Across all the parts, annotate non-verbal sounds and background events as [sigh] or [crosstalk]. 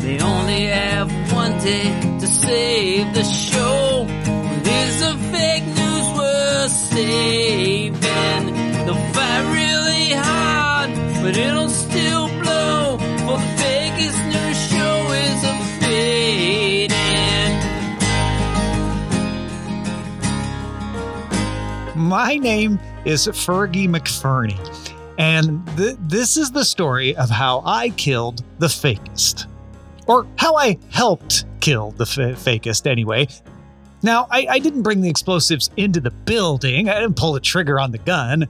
They only have one day to save the show. There's a fake news saving. They'll fight really hard, but it'll still blow. For the Fakist news show is a fading. My name is Fergie McFernie, and th- this is the story of how I killed the Fakist. Or how I helped kill the f- Fakist, anyway. Now, I-, I didn't bring the explosives into the building, I didn't pull the trigger on the gun.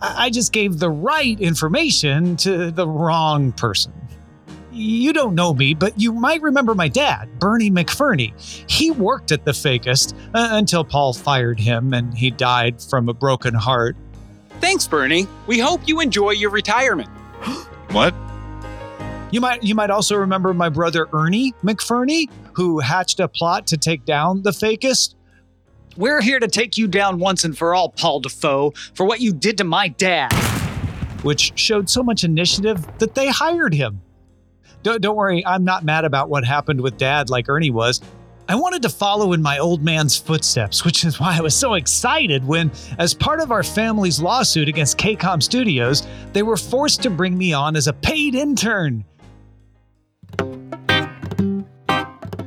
I, just gave the right information to the wrong person. You don't know me, but you might remember my dad, Bernie McFernie. He worked at the Fakist uh, until Paul fired him and he died from a broken heart. Thanks, Bernie. We hope you enjoy your retirement. [gasps] What? You might you might also remember my brother Ernie McFernie, who hatched a plot to take down the Fakist. We're here to take you down once and for all, Paul DaFoe, for what you did to my dad. which showed so much initiative that they hired him. Don't, don't worry, I'm not mad about what happened with dad like Ernie was. I wanted to follow in my old man's footsteps, which is why I was so excited when, as part of our family's lawsuit against KCOM Studios, they were forced to bring me on as a paid intern.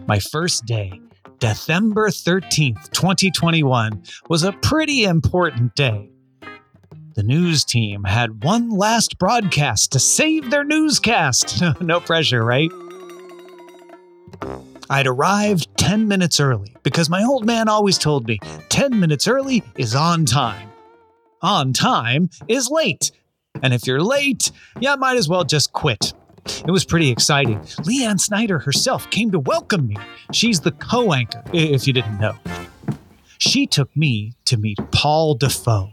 My first day, December 13th, 2021, was a pretty important day. The news team had one last broadcast to save their newscast. [laughs] no pressure, right? I'd arrived 10 minutes early because my old man always told me 10 minutes early is on time. On time is late. And if you're late, yeah, might as well just quit. It was pretty exciting. Leanne Snyder herself came to welcome me. She's the co anchor, if you didn't know. She took me to meet Paul DaFoe,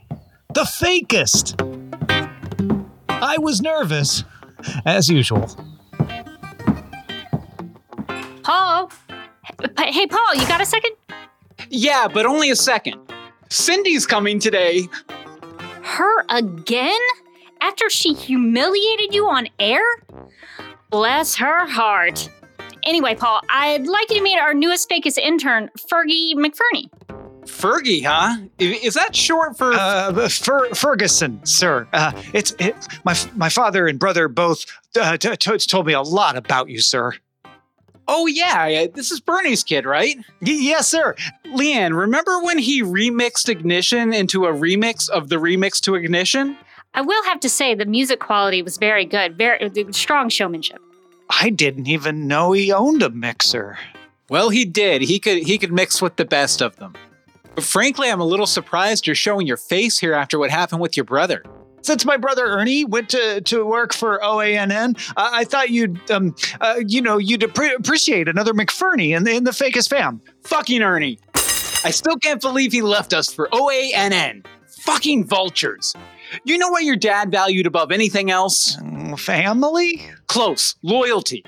the Fakist. I was nervous, as usual. Paul? Hey, hey, Paul, you got a second? Yeah, but only a second. Cindy's coming today. Her again? After she humiliated you on air? Bless her heart. Anyway, Paul, I'd like you to meet our newest Fakist intern, Fergie McFernie. Fergie, huh? Is that short for. Uh, Fer- Ferguson, sir. Uh, it's it, my my father and brother both uh, t- t- told me a lot about you, sir. Oh, yeah, yeah, this is Bernie's kid, right? Y- yes, sir. Leanne, remember when he remixed Ignition into a remix of the remix to Ignition? I will have to say the music quality was very good, very uh, strong showmanship. I didn't even know he owned a mixer. Well, he did. He could he could mix with the best of them. But frankly, I'm a little surprised you're showing your face here after what happened with your brother. Since my brother Ernie went to, to work for OANN, uh, I thought you'd um uh, you know you'd appre- appreciate another McFernie in the, in the Fakist fam. Fucking Ernie. I still can't believe he left us for OANN. Fucking vultures. You know what your dad valued above anything else? Mm, Family? Close. Loyalty.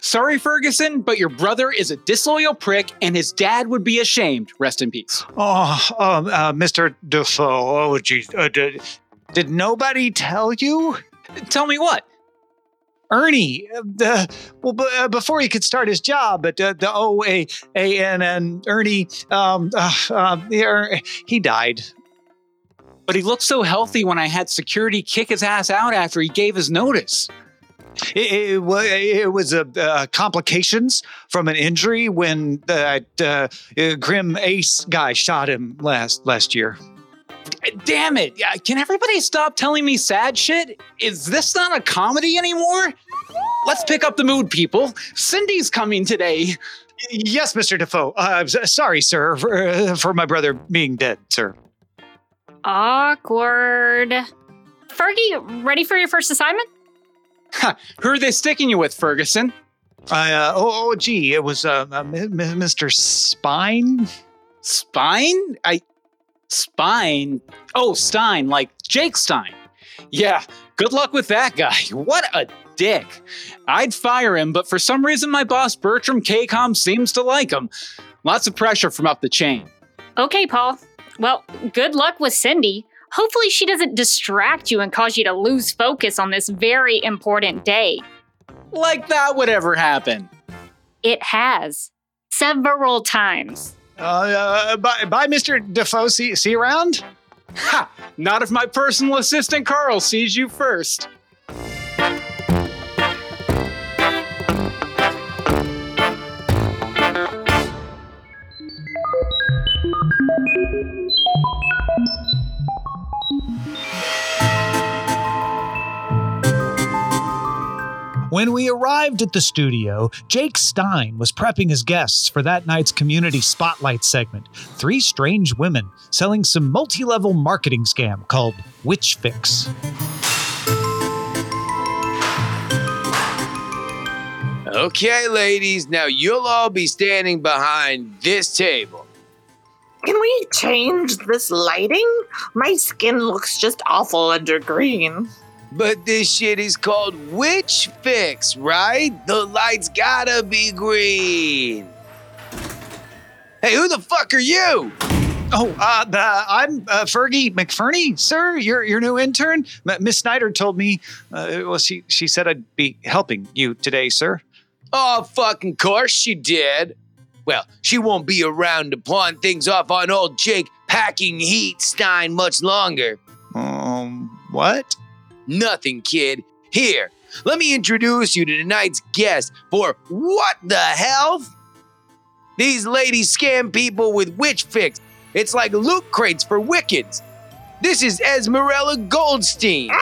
Sorry, Ferguson, but your brother is a disloyal prick and his dad would be ashamed. Rest in peace. Oh, um, uh, Mr. DaFoe. Oh, geez. Uh, did, did nobody tell you? Tell me what? Ernie, uh, the, well, b- uh, before he could start his job at uh, the OANN, Ernie, um, uh, uh, er, he died. But he looked so healthy when I had security kick his ass out after he gave his notice. It, it, it was a uh, complications from an injury when that Grim Ace guy shot him last last year. Damn it. Yeah, Can everybody stop telling me sad shit? Is this not a comedy anymore? Let's pick up the mood, people. Cindy's coming today. Yes, Mr. DaFoe. Uh, sorry, sir, for, uh, for my brother being dead, sir. Awkward. Fergie, ready for your first assignment? Who are they sticking you with, Ferguson? I, uh, oh, oh, gee, it was uh, uh, M- M- Mr. Spine. Spine? I. Spine? Oh, Stein, like Jake Stein. Yeah, good luck with that guy. [laughs] What a dick. I'd fire him, but for some reason my boss Bertram KCOM seems to like him. Lots of pressure from up the chain. Okay, Paul. Well, good luck with Cindy. Hopefully, she doesn't distract you and cause you to lose focus on this very important day. Like that would ever happen. It has. Several times. Uh, uh, bye, bye, Mr. DaFoe. See, see you around? Ha! Not if my personal assistant Carl sees you first. When we arrived at the studio, Jake Stein was prepping his guests for that night's community spotlight segment. Three strange women selling some multi level marketing scam called Witch Fix. Okay, ladies, now you'll all be standing behind this table. Can we change this lighting? My skin looks just awful under green. But this shit is called Witch Fix, right? The lights gotta be green. Hey, who the fuck are you? Oh, uh, the, I'm uh, Fergie McFernie, sir. Your your new intern. M- Miss Snyder told me. Uh, well, she she said I'd be helping you today, sir. Oh, fucking course she did. Well, she won't be around to pawn things off on old Jake packing heat Stein much longer. Um, what? Nothing, kid. Here, let me introduce you to tonight's guest for What the Hell? These ladies scam people with Witch Fix. It's like loot crates for Wiccans. This is Esmeralda Goldstein. [laughs]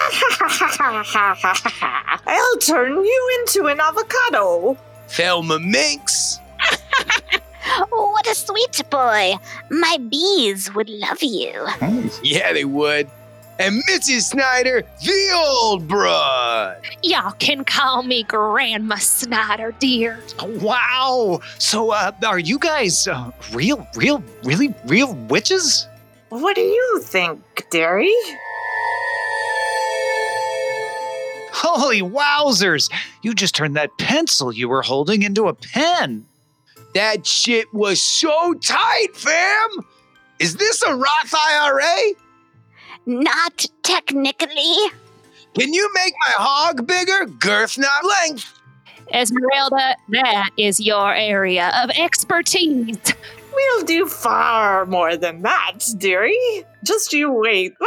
I'll turn you into an avocado. Thelma Minks. Oh, what a sweet boy. My bees would love you. Yeah, they would. And Mrs. Snyder, the old broad. Y'all can call me Grandma Snyder, dear. Wow. So, uh, are you guys uh, real, real, really, real witches? What do you think, dearie? Holy wowzers! You just turned that pencil you were holding into a pen. That shit was so tight, fam. Is this a Roth IRA? Not technically. Can you make my hog bigger? Girth, not length. Esmeralda, that is your area of expertise. We'll do far more than that, dearie. Just you wait. [laughs]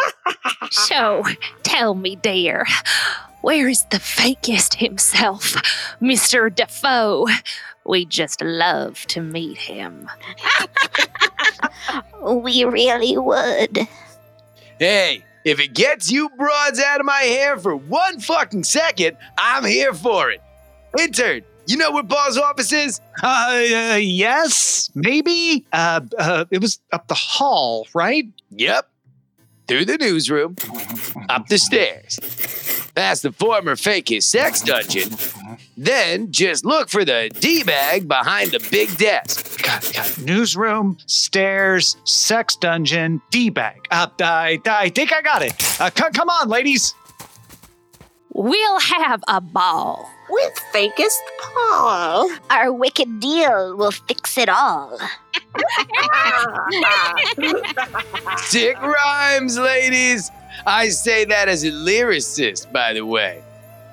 So, tell me, dear, where is the Fakist himself, Mr. DaFoe? We'd just love to meet him. [laughs] We really would. Hey, if it gets you broads out of my hair for one fucking second, I'm here for it. Intern, you know where Paul's office is? Uh, uh yes, maybe. Uh, uh, it was up the hall, right? Yep. Through the newsroom, up the stairs, past the former Fakist sex dungeon. Then just look for the D bag behind the big desk. Got, got newsroom, stairs, sex dungeon, D bag. Uh, I, I think I got it. Uh, c- come on, ladies. We'll have a ball. With Fakist Paul. Our wicked deal will fix it all. [laughs] Sick rhymes, ladies. I say that as a lyricist, by the way.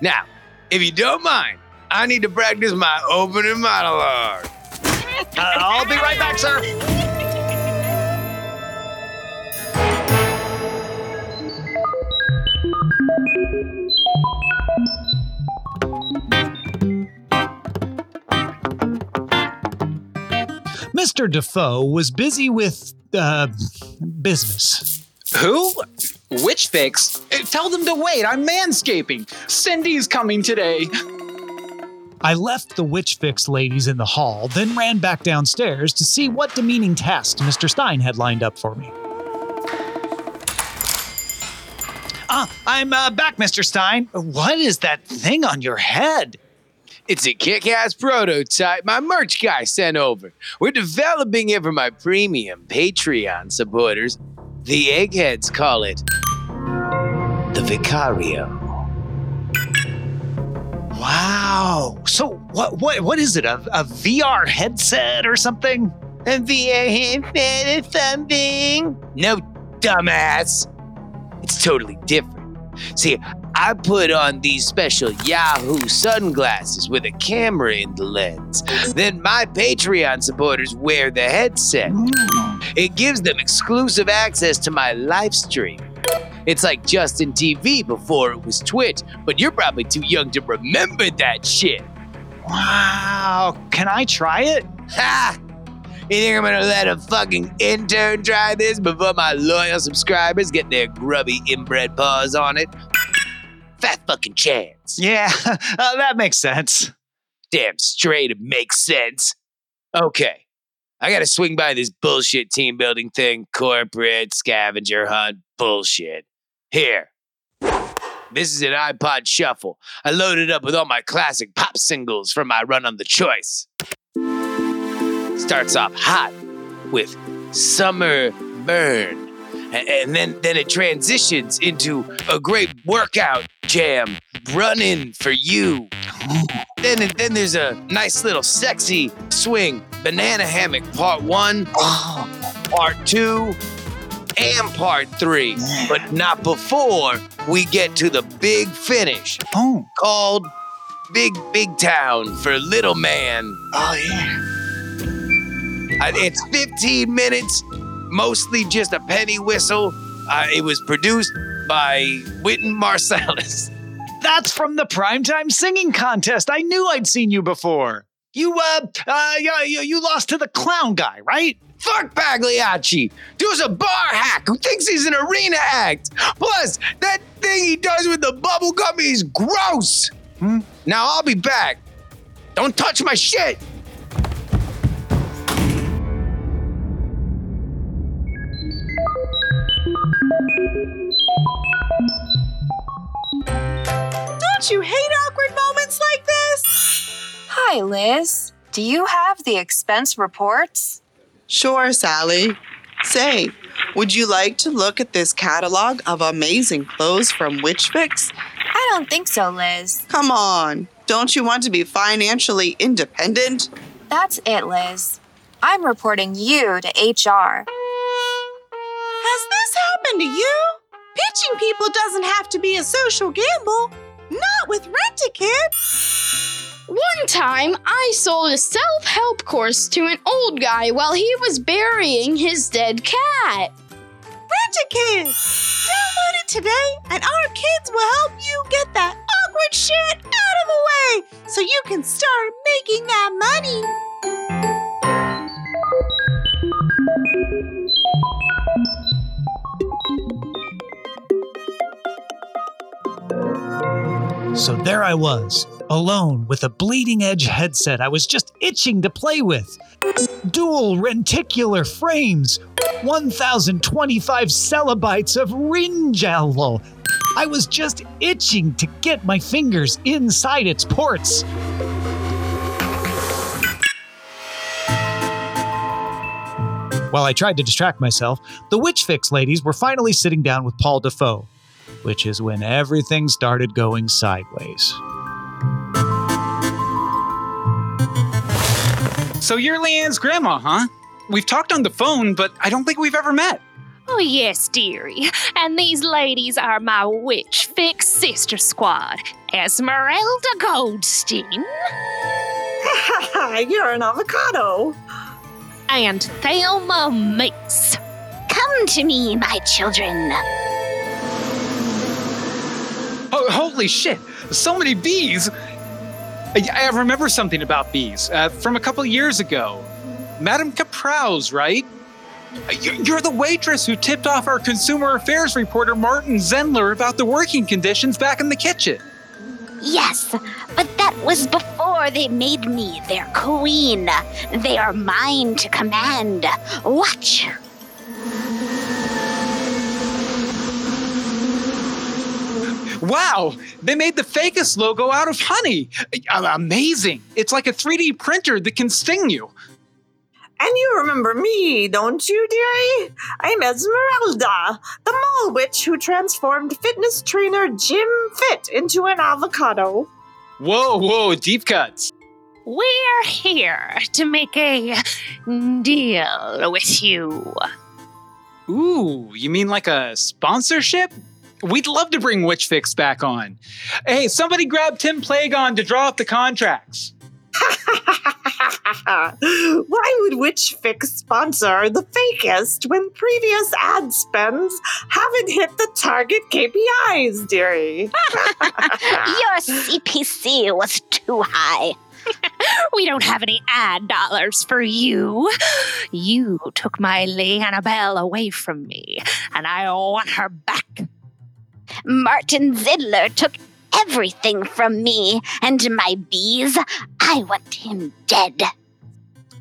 Now, if you don't mind, I need to practice my opening monologue. Uh, I'll be right back, sir. Mr. DaFoe was busy with, uh, business. Who? Witch Fix? Uh, Tell them to wait. I'm manscaping. Cindy's coming today. I left the Witch Fix ladies in the hall, then ran back downstairs to see what demeaning task Mr. Stein had lined up for me. Ah, I'm uh, back, Mr. Stein. What is that thing on your head? It's a kick ass prototype my merch guy sent over. We're developing it for my premium Patreon supporters. The eggheads call it the Vicario. Wow. So what what what is it? A, a VR headset or something? A VR headset or something? No, dumbass. It's totally different. See, I put on these special Yahoo sunglasses with a camera in the lens. Mm. Then my Patreon supporters wear the headset. Mm. It gives them exclusive access to my live stream. It's like Justin TV before it was Twitch, but you're probably too young to remember that shit. Wow. Can I try it? Ha! You think I'm gonna let a fucking intern try this before my loyal subscribers get their grubby inbred paws on it? Fat fucking chance. Yeah, [laughs] uh, that makes sense. Damn straight it makes sense. Okay. I gotta swing by this bullshit team building thing, corporate scavenger hunt bullshit. Here. This is an iPod shuffle. I loaded it up with all my classic pop singles from my run on the choice. Starts off hot with Summer Burn. And then, then it transitions into a great workout jam, Running for You. Then, then there's a nice little sexy swing, Banana Hammock Part 1, Part 2, and Part 3. But not before we get to the big finish Oh, called Big Big Town for Little Man. oh yeah. It's 15 minutes, mostly just a penny whistle. Uh, it was produced by Wynton Marsalis. [laughs] That's from the primetime singing contest. I knew I'd seen you before. You, uh, uh, yeah, you, you lost to the clown guy, right? Fuck Pagliacci. Dude's a bar hack who thinks he's an arena act. Plus, that thing he does with the bubble gum is gross. Hmm? Now I'll be back. Don't touch my shit. Don't you hate awkward moments like this? Hi, Liz. Do you have the expense reports? Sure, Sally. Say, would you like to look at this catalog of amazing clothes from Witch Fix? I don't think so, Liz. Come on, don't you want to be financially independent? That's it, Liz. I'm reporting you to HR. Has this happened to you? Pitching people doesn't have to be a social gamble. Not with Rent-A-Kid. One time, I sold a self help course to an old guy while he was burying his dead cat. Rent-A-Kid. Download it today, and our kids will help you get that awkward shit out of the way so you can start making that money. So there I was, alone with a bleeding edge headset I was just itching to play with. Dual renticular frames, 1025 centibytes of Ringello. I was just itching to get my fingers inside its ports. While I tried to distract myself, the Witch Fix ladies were finally sitting down with Paul DaFoe, which is when everything started going sideways. So you're Leanne's grandma, huh? We've talked on the phone, but I don't think we've ever met. Oh, yes, dearie. And these ladies are my Witch Fix sister squad Esmeralda Goldstein [laughs] You're an avocado. and Thelma Mace. Come to me, my children. Holy shit! So many bees! I, I remember something about bees uh, from a couple years ago. Madame Caprouse, right? Uh, you- You're the waitress who tipped off our consumer affairs reporter Martin Zendler about the working conditions back in the kitchen. Yes, but that was before they made me their queen. They are mine to command. Watch. Wow, they made the Fakist logo out of honey. Amazing. It's like a 3D printer that can sting you. And you remember me, don't you, dearie? I'm Esmeralda, the mole witch who transformed fitness trainer Jim Fit into an avocado. Whoa, whoa, deep cuts. We're here to make a deal with you. Ooh, you mean like a sponsorship? We'd love to bring Witch Fix back on. Hey, somebody grab Tim Plague on to draw up the contracts. [laughs] Why would Witch Fix sponsor the Fakist when previous ad spends haven't hit the target KPIs, dearie? [laughs] Your CPC was too high. [laughs] we don't have any ad dollars for you. You took my Leanna Bell away from me, and I want her back. Martin Zendler took everything from me and my bees. I want him dead.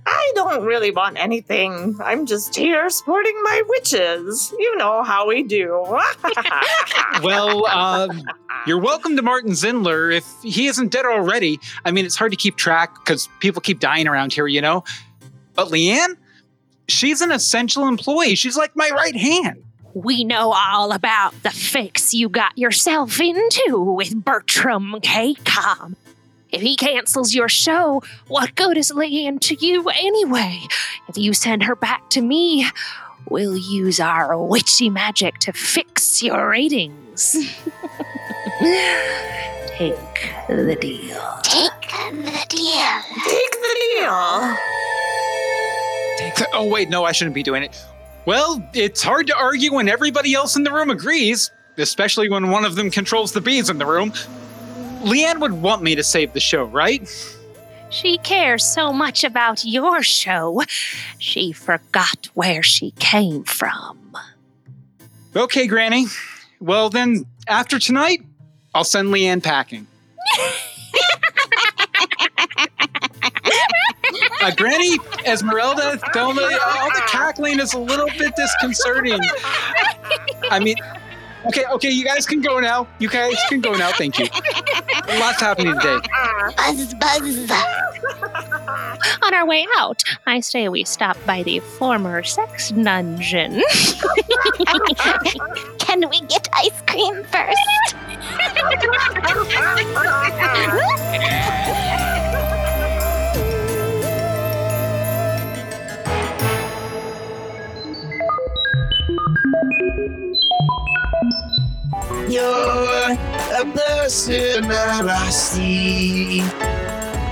I don't really want anything. I'm just here sporting my witches. You know how we do. [laughs] [laughs] Well, um, you're welcome to Martin Zendler if he isn't dead already. I mean, it's hard to keep track because people keep dying around here, you know? But Leanne, she's an essential employee. She's like my right hand. We know all about the fix you got yourself into with Bertram K. Com. If he cancels your show, what good is Leanne to you anyway? If you send her back to me, we'll use our witchy magic to fix your ratings. [laughs] Take the deal. Take the deal. Take the deal. Take the- oh, wait, no, I shouldn't be doing it. Well, it's hard to argue when everybody else in the room agrees, especially when one of them controls the bees in the room. Leanne would want me to save the show, right? She cares so much about your show, she forgot where she came from. Okay, Granny. Well, then, after tonight, I'll send Leanne packing. [laughs] Uh, Granny, Esmeralda, Thelma, all the cackling is a little bit disconcerting. I mean, okay, okay, you guys can go now. You guys can go now. Thank you. Lots happening today. Buzz, buzz. On our way out, I say we stop by the former sex dungeon. [laughs] Can we get ice cream first? [laughs] You're a person that I see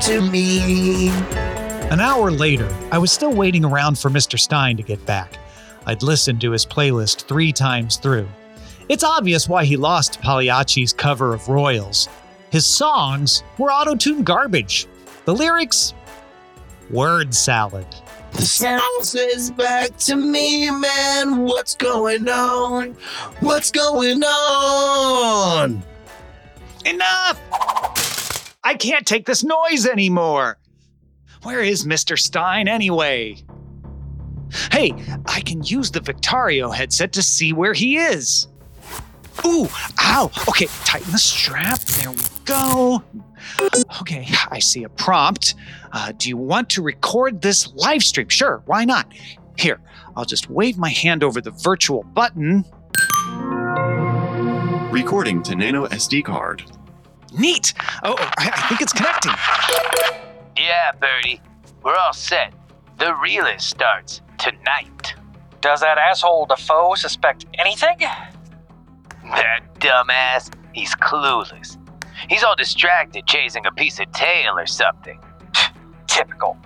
to me. An hour later, I was still waiting around for Mr. Stein to get back. I'd listened to his playlist three times through. It's obvious why he lost Pagliacci's cover of Royals. His songs were auto tuned garbage. The lyrics? Word salad. The sound says back to me, man, what's going on? What's going on? Enough! I can't take this noise anymore. Where is Mr. Stein anyway? Hey, I can use the Vicario headset to see where he is. Ooh, ow. Okay, tighten the strap. There we go. Okay, I see a prompt. Uh, do you want to record this live stream? Sure, why not? Here, I'll just wave my hand over the virtual button. Recording to Nano SD card. Neat. Oh, I, I think it's connecting. Yeah, Birdie. We're all set. The realist starts tonight. Does that asshole DaFoe suspect anything? That dumbass, he's clueless. He's all distracted chasing a piece of tail or something. [sighs] Typical.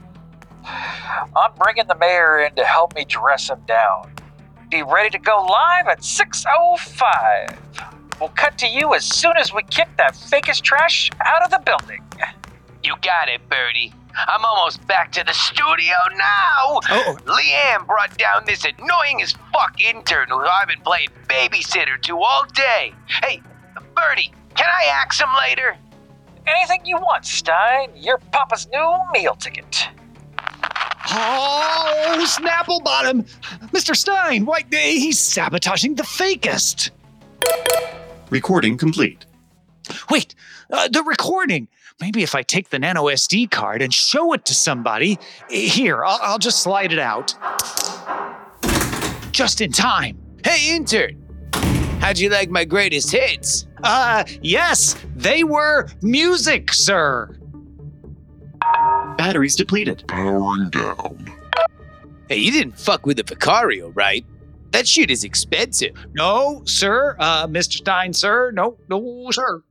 I'm bringing the mayor in to help me dress him down. Be ready to go live at 6.05. We'll cut to you as soon as we kick that Fakist trash out of the building. You got it, Birdie. I'm almost back to the studio now. Oh. Leanne brought down this annoying as fuck intern who I've been playing babysitter to all day. Hey, Birdie, can I axe him later? Anything you want, Stein. You're Papa's new meal ticket. Oh, Snapple Bottom! Mr. Stein, why, he's sabotaging the Fakist. Recording complete. Wait, uh, the recording. Maybe if I take the nano SD card and show it to somebody. Here, I'll, I'll just slide it out. Just in time. Hey, intern. How'd you like my greatest hits? Uh, yes, they were music, sir. Batteries depleted. Powering down. Hey, you didn't fuck with the Vicario, right? That shit is expensive. No, sir. Uh, Mr. Stein, sir. No, no, sir.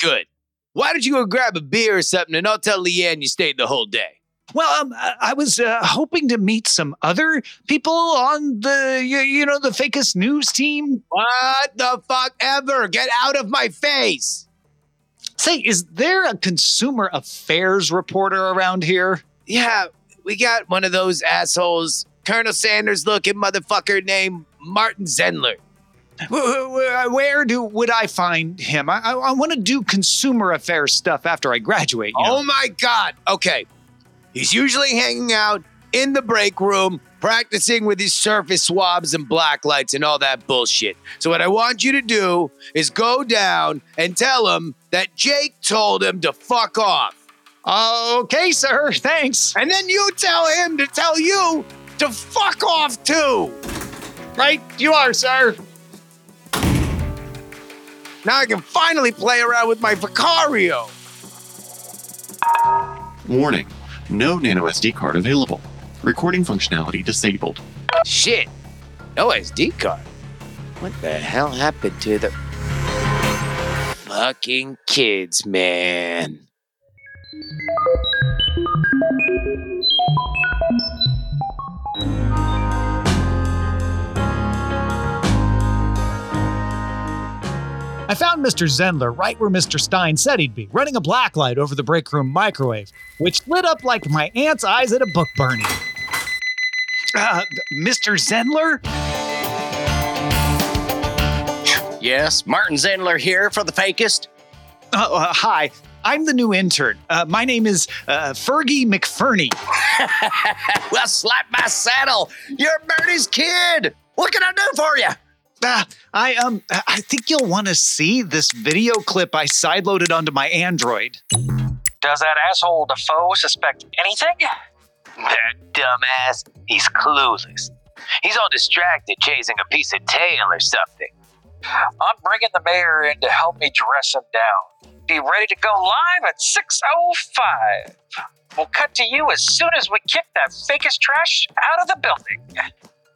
Good. Why don't you go grab a beer or something and I'll tell Leanne you stayed the whole day? Well, um, I I was uh, hoping to meet some other people on the, you, you know, the Fakist News team. What the fuck ever? Get out of my face! Say, is there a consumer affairs reporter around here? Yeah, we got one of those assholes, Colonel Sanders looking motherfucker named Martin Zendler. Wh- Where do would I find him? I, I, I want to do consumer affairs stuff after I graduate. You know? Oh my god. Okay. He's usually hanging out in the break room, practicing with his surface swabs and black lights and all that bullshit. So what I want you to do is go down and tell him that Jake told him to fuck off. Okay, sir. [laughs] Thanks. And then you tell him to tell you to fuck off too. Right, you are, sir. Now I can finally play around with my Vicario. Warning no nano SD card available. Recording functionality disabled. Shit. No SD card. What the hell happened to the fucking kids, man? I found Mr. Zendler right where Mr. Stein said he'd be, running a blacklight over the break room microwave, which lit up like my aunt's eyes at a book burning. Uh, Mr. Zendler? Yes, Martin Zendler here for the Fakist. Uh, uh, hi, I'm the new intern. Uh, my name is uh, Fergie McFernie. [laughs] well, slap my saddle. You're Bernie's kid. What can I do for you? Uh, I um, I think you'll want to see this video clip I sideloaded onto my Android. Does that asshole DaFoe suspect anything? That dumbass, he's clueless. He's all distracted chasing a piece of tail or something. I'm bringing the mayor in to help me dress him down. Be ready to go live at 6.05. We'll cut to you as soon as we kick that Fakist trash out of the building.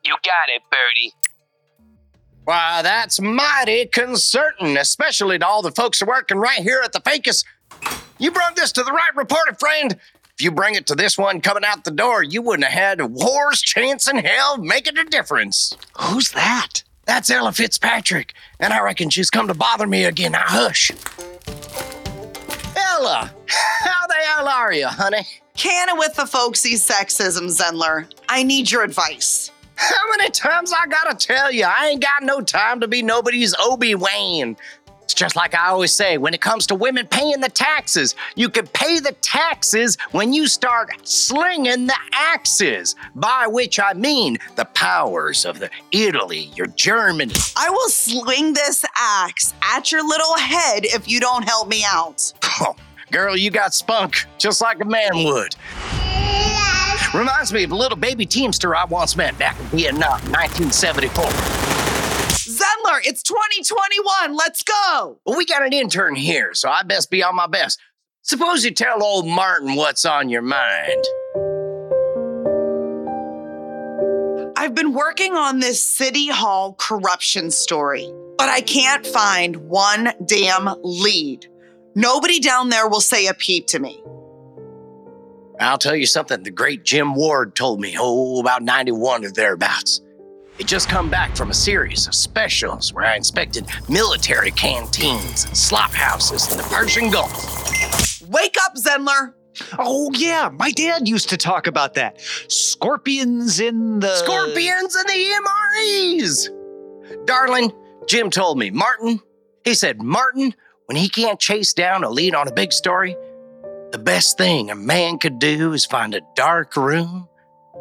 You got it, Birdie. Why, that's mighty concerning, especially to all the folks who are working right here at the Fakist. You brought this to the right reporter, friend. If you bring it to this one coming out the door, you wouldn't have had a war's chance in hell making a difference. Who's that? That's Ella Fitzpatrick, and I reckon she's come to bother me again. Now hush. Ella, how the hell are you, honey? Can it with the folksy sexism, Zendler. I need your advice. How many times I gotta tell you, I ain't got no time to be nobody's Obi Wan. It's just like I always say when it comes to women paying the taxes, you can pay the taxes when you start slinging the axes, by which I mean the powers of the Italy, your Germany. I will sling this axe at your little head if you don't help me out. [laughs] Oh, girl, you got spunk, just like a man would. [laughs] Reminds me of a little baby teamster I once met back in Vietnam, 1974. Zendler, it's 2021. Let's go. Well, we got an intern here, so I best be on my best. Suppose you tell old Martin what's on your mind. I've been working on this City Hall corruption story, but I can't find one damn lead. Nobody down there will say a peep to me. I'll tell you something the great Jim Ward told me, oh, about 91 or thereabouts. He just come back from a series of specials where I inspected military canteens and slop houses in the Persian Gulf. Wake up, Zendler. Oh, yeah, my dad used to talk about that. Scorpions in the. Scorpions and the MREs! Darling, Jim told me, Martin, he said, Martin, when he can't chase down a lead on a big story, the best thing a man could do is find a dark room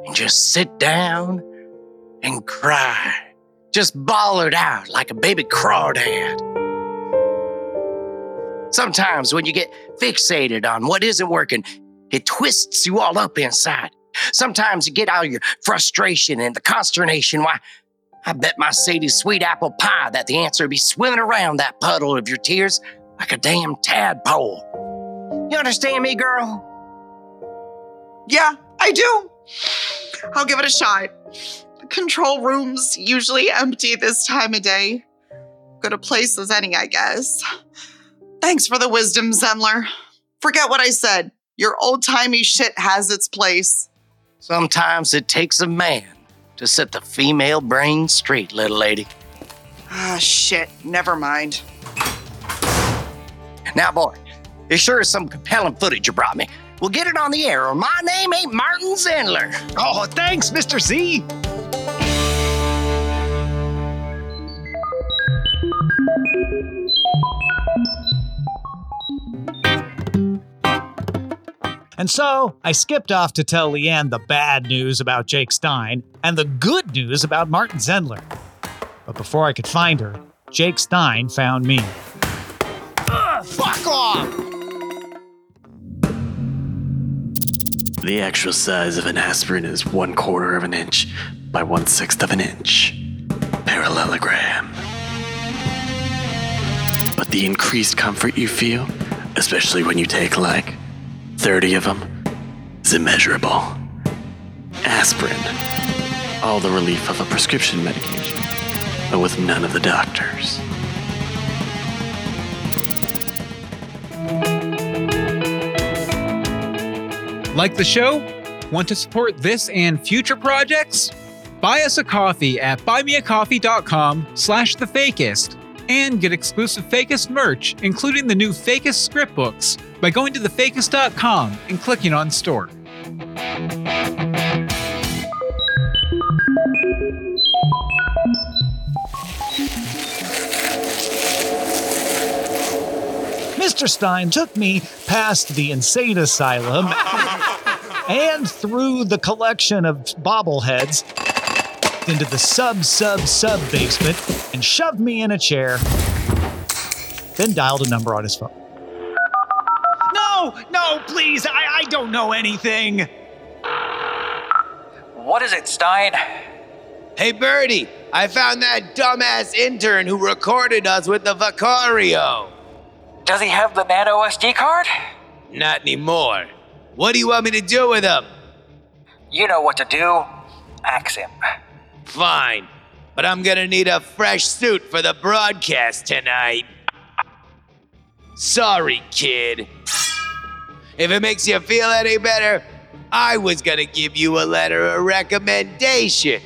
and just sit down and cry. Just bawl it out like a baby crawdad. Sometimes when you get fixated on what isn't working, it twists you all up inside. Sometimes you get all your frustration and the consternation. Why, I bet my Sadie's sweet apple pie that the answer would be swimming around that puddle of your tears like a damn tadpole. You understand me, girl? Yeah, I do. I'll give it a shot. control room's usually empty this time of day. Good a place as any, I guess. Thanks for the wisdom, Zendler. Forget what I said. Your old timey shit has its place. Sometimes it takes a man to set the female brain straight, little lady. Ah, shit. Never mind. Now, boy, there sure is some compelling footage you brought me. We'll get it on the air, or my name ain't Martin Zendler. Oh, thanks, Mr. Z. And so I skipped off to tell Leanne the bad news about Jake Stein and the good news about Martin Zendler. But before I could find her, Jake Stein found me. Ugh, fuck off! The actual size of an aspirin is one quarter of an inch by one sixth of an inch. Parallelogram. But the increased comfort you feel, especially when you take like 30 of them, is immeasurable. Aspirin. All the relief of a prescription medication, but with none of the doctors. Like the show? Want to support this and future projects? Buy us a coffee at buymeacoffee.com slash the Fakist and get exclusive Fakist merch, including the new Fakist script books, by going to thefakist.com and clicking on store. Mr. Stein took me past the insane asylum and through the collection of bobbleheads into the sub sub sub basement and shoved me in a chair, then dialed a number on his phone. No, no, please, I, I don't know anything. What is it, Stein? Hey, Birdie, I found that dumbass intern who recorded us with the Vicario. Does he have the Nano SD card? Not anymore. What do you want me to do with him? You know what to do. Axe him. Fine, but I'm gonna need a fresh suit for the broadcast tonight. Sorry, kid. If it makes you feel any better, I was gonna give you a letter of recommendation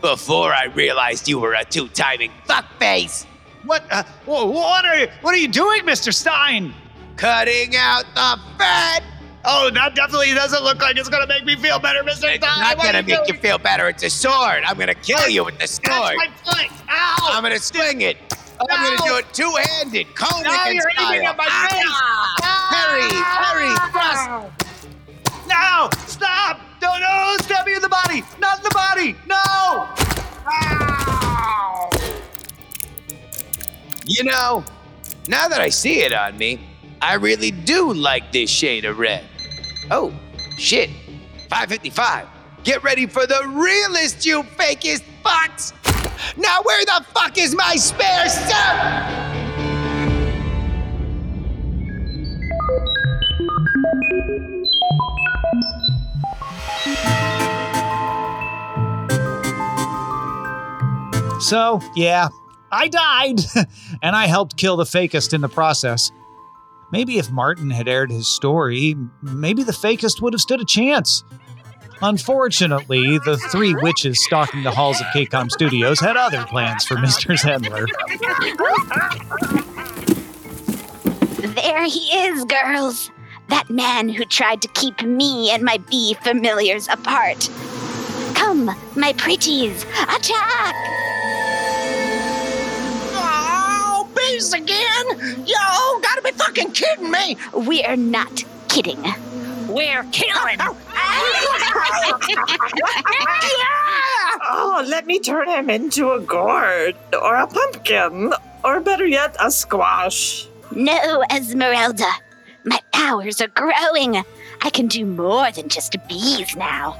before I realized you were a two-timing fuckface. What? Uh, what are you? What are you doing, Mr. Stein? Cutting out the fat. Oh, that definitely doesn't look like it's gonna make me feel better, Mr. Stein. It's not What gonna you make you feel better. It's a sword. I'm gonna kill you with the sword. That's my foot. Ow! I'm gonna swing it. I'm gonna do it two-handed, Conan No, you're style. aiming at my face. Hurry, hurry, thrust. No! Stop! No, no! Stab me in the body! Not in the body! No! Ow! You know, now that I see it on me, I really do like this shade of red. Oh, shit. 555. Get ready for the realest, you Fakist fucks! Now, where the fuck is my spare stuff? So, yeah, I died, [laughs] and I helped kill the Fakist in the process. Maybe if Martin had aired his story, maybe the Fakist would have stood a chance. Unfortunately, the three witches stalking the halls of KCOM Studios had other plans for Mr. Zendler. There he is, girls. That man who tried to keep me and my bee familiars apart. Come, my pretties, attack! Bees again? Yo, gotta be fucking kidding me! We're not kidding. We're killing. [laughs] Oh, let me turn him into a gourd, or a pumpkin, or better yet, a squash. No, Esmeralda. My powers are growing. I can do more than just bees now.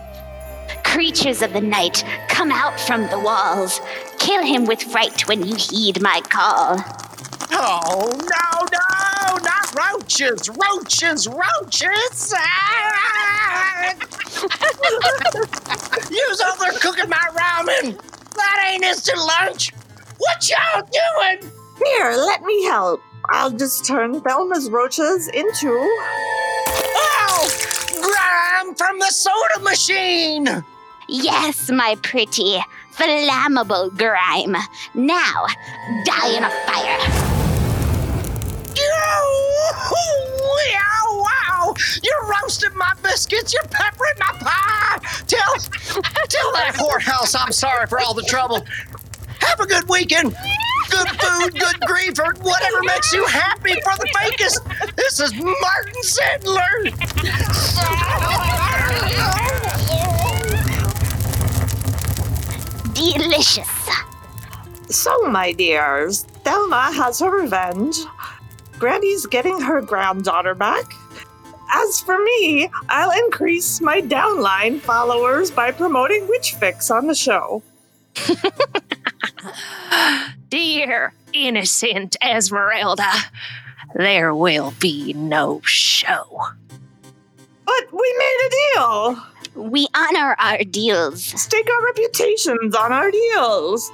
Creatures of the night, come out from the walls. Kill him with fright when you heed my call. Oh, no, no, not roaches, roaches, roaches. [laughs] You's over there cooking my ramen. That ain't instant lunch. What y'all doing? Here, let me help. I'll just turn Thelma's roaches into. Oh! Grime from the soda machine! Yes, my pretty, flammable grime. Now, die in a fire. Wow, wow! You're roasting my biscuits, you're peppering my pie! Tell, tell that whorehouse I'm sorry for all the trouble. Have a good weekend. Good food, good grief, or whatever makes you happy for the fakist. This is Martin Zendler. Delicious. So, my dears, Thelma has her revenge. Granny's getting her granddaughter back. As for me, I'll increase my downline followers by promoting Witch Fix on the show. [laughs] Dear innocent Esmeralda, there will be no show. But we made a deal. We honor our deals. Stake our reputations on our deals.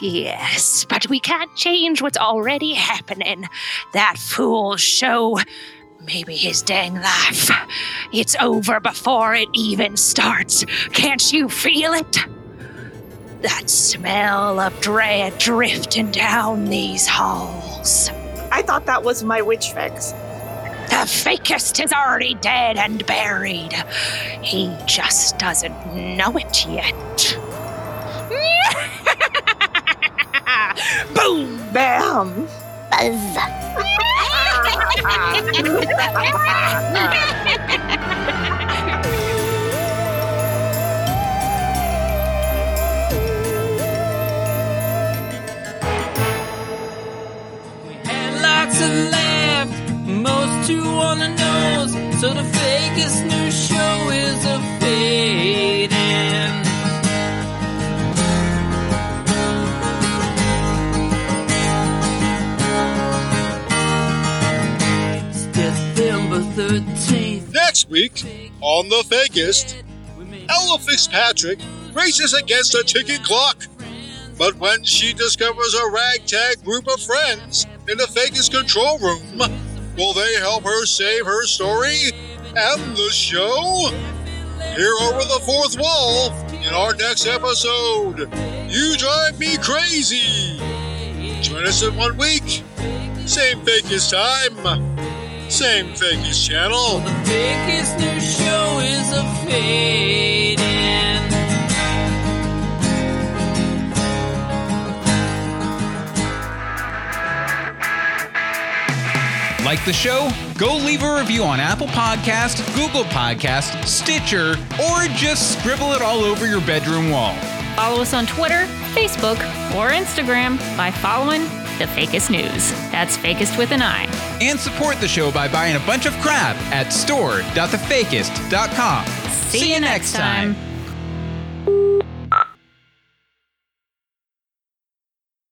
Yes, but we can't change what's already happening. That fool show. Maybe his dang life. It's over before it even starts. Can't you feel it? That smell of dread drifting down these halls. I thought that was my witch fix. The fakist is already dead and buried. He just doesn't know it yet. [laughs] Boom! Bam! Buzz. And lots of laugh, most too on the nose. So the fakist new show is a. December Next week on The Fakist, Ella Fitzpatrick races against a ticking clock. But when she discovers a ragtag group of friends in the Fakist control room, will they help her save her story and the show? Here over the fourth wall in our next episode, You Drive Me Crazy. Join us in one week. Same Fakist time. Same Fakist channel. The biggest new show is a fading. Like the show? Go leave a review on Apple Podcast, Google Podcast, Stitcher, or just scribble it all over your bedroom wall. Follow us on Twitter, Facebook, or Instagram by following The Fakist News. That's Fakist with an I. And support the show by buying a bunch of crap at store.thefakist.com. See you next time.